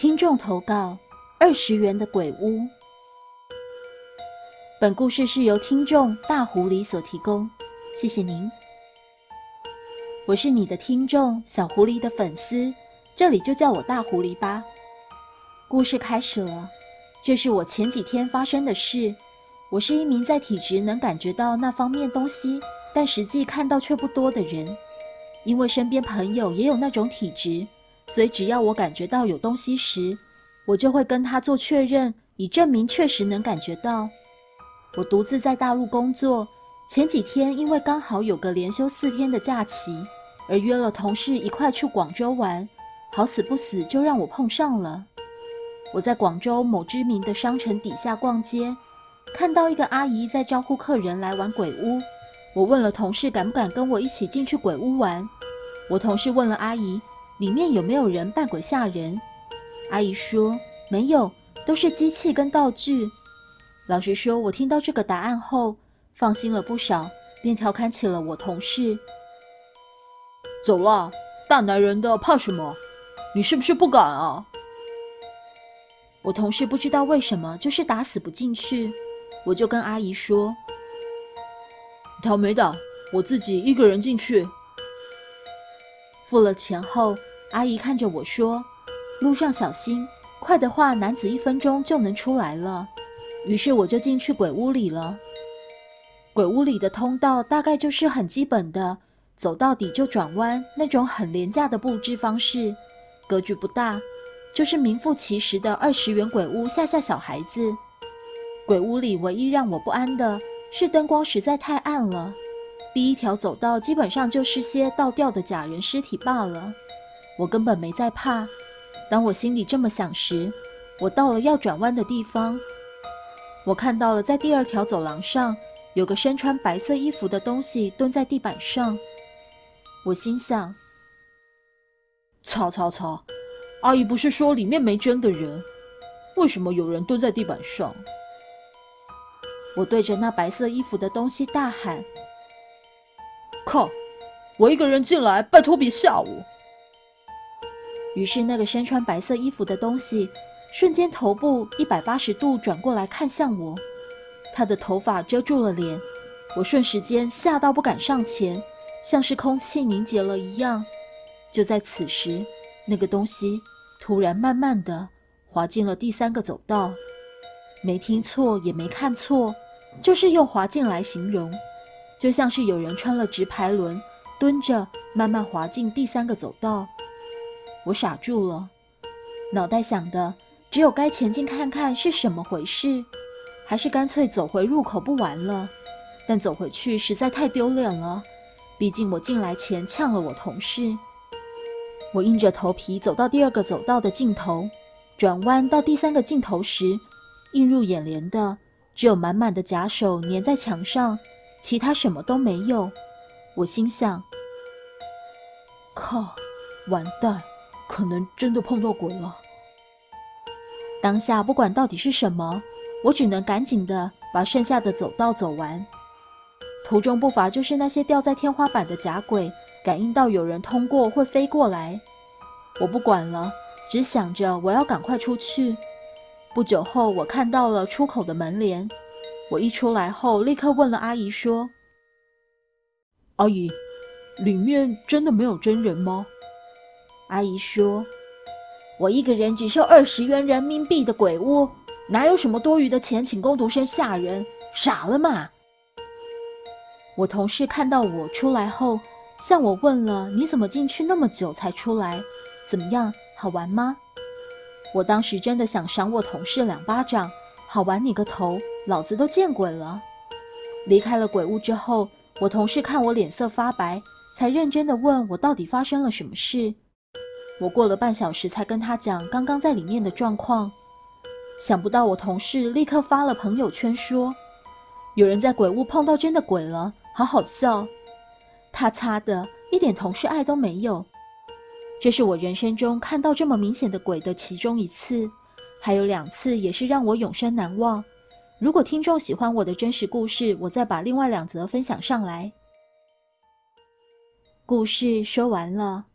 听众投稿：二十元的鬼屋。本故事是由听众大狐狸所提供，谢谢您。我是你的听众小狐狸的粉丝，这里就叫我大狐狸吧。故事开始了，这是我前几天发生的事。我是一名在体质能感觉到那方面东西，但实际看到却不多的人。因为身边朋友也有那种体质。所以，只要我感觉到有东西时，我就会跟他做确认，以证明确实能感觉到。我独自在大陆工作，前几天因为刚好有个连休四天的假期，而约了同事一块去广州玩，好死不死就让我碰上了。我在广州某知名的商城底下逛街，看到一个阿姨在招呼客人来玩鬼屋。我问了同事敢不敢跟我一起进去鬼屋玩，我同事问了阿姨。里面有没有人扮鬼吓人？阿姨说没有，都是机器跟道具。老实说，我听到这个答案后放心了不少，便调侃起了我同事：“走了，大男人的怕什么？你是不是不敢啊？”我同事不知道为什么就是打死不进去，我就跟阿姨说：“他没胆，我自己一个人进去。”付了钱后。阿姨看着我说：“路上小心，快的话男子一分钟就能出来了。”于是我就进去鬼屋里了。鬼屋里的通道大概就是很基本的，走到底就转弯那种很廉价的布置方式，格局不大，就是名副其实的二十元鬼屋吓吓小孩子。鬼屋里唯一让我不安的是灯光实在太暗了，第一条走道基本上就是些倒吊的假人尸体罢了。我根本没在怕。当我心里这么想时，我到了要转弯的地方。我看到了，在第二条走廊上有个身穿白色衣服的东西蹲在地板上。我心想：操操操！阿姨不是说里面没真的人？为什么有人蹲在地板上？我对着那白色衣服的东西大喊：“靠！我一个人进来，拜托别吓我！”于是，那个身穿白色衣服的东西瞬间头部一百八十度转过来看向我，他的头发遮住了脸。我瞬时间吓到不敢上前，像是空气凝结了一样。就在此时，那个东西突然慢慢的滑进了第三个走道。没听错，也没看错，就是用滑进来形容，就像是有人穿了直排轮，蹲着慢慢滑进第三个走道。我傻住了，脑袋想的只有该前进看看是什么回事，还是干脆走回入口不玩了。但走回去实在太丢脸了，毕竟我进来前呛了我同事。我硬着头皮走到第二个走道的尽头，转弯到第三个尽头时，映入眼帘的只有满满的假手粘在墙上，其他什么都没有。我心想：靠，完蛋！可能真的碰到鬼了。当下不管到底是什么，我只能赶紧的把剩下的走道走完。途中不乏就是那些吊在天花板的假鬼，感应到有人通过会飞过来。我不管了，只想着我要赶快出去。不久后，我看到了出口的门帘。我一出来后，立刻问了阿姨说：“阿姨，里面真的没有真人吗？”阿姨说：“我一个人只收二十元人民币的鬼屋，哪有什么多余的钱请工读生吓人？傻了吗？”我同事看到我出来后，向我问了：“你怎么进去那么久才出来？怎么样，好玩吗？”我当时真的想赏我同事两巴掌，好玩你个头，老子都见鬼了！离开了鬼屋之后，我同事看我脸色发白，才认真的问我到底发生了什么事。我过了半小时才跟他讲刚刚在里面的状况，想不到我同事立刻发了朋友圈说，有人在鬼屋碰到真的鬼了，好好笑。他擦的一点同事爱都没有。这是我人生中看到这么明显的鬼的其中一次，还有两次也是让我永生难忘。如果听众喜欢我的真实故事，我再把另外两则分享上来。故事说完了。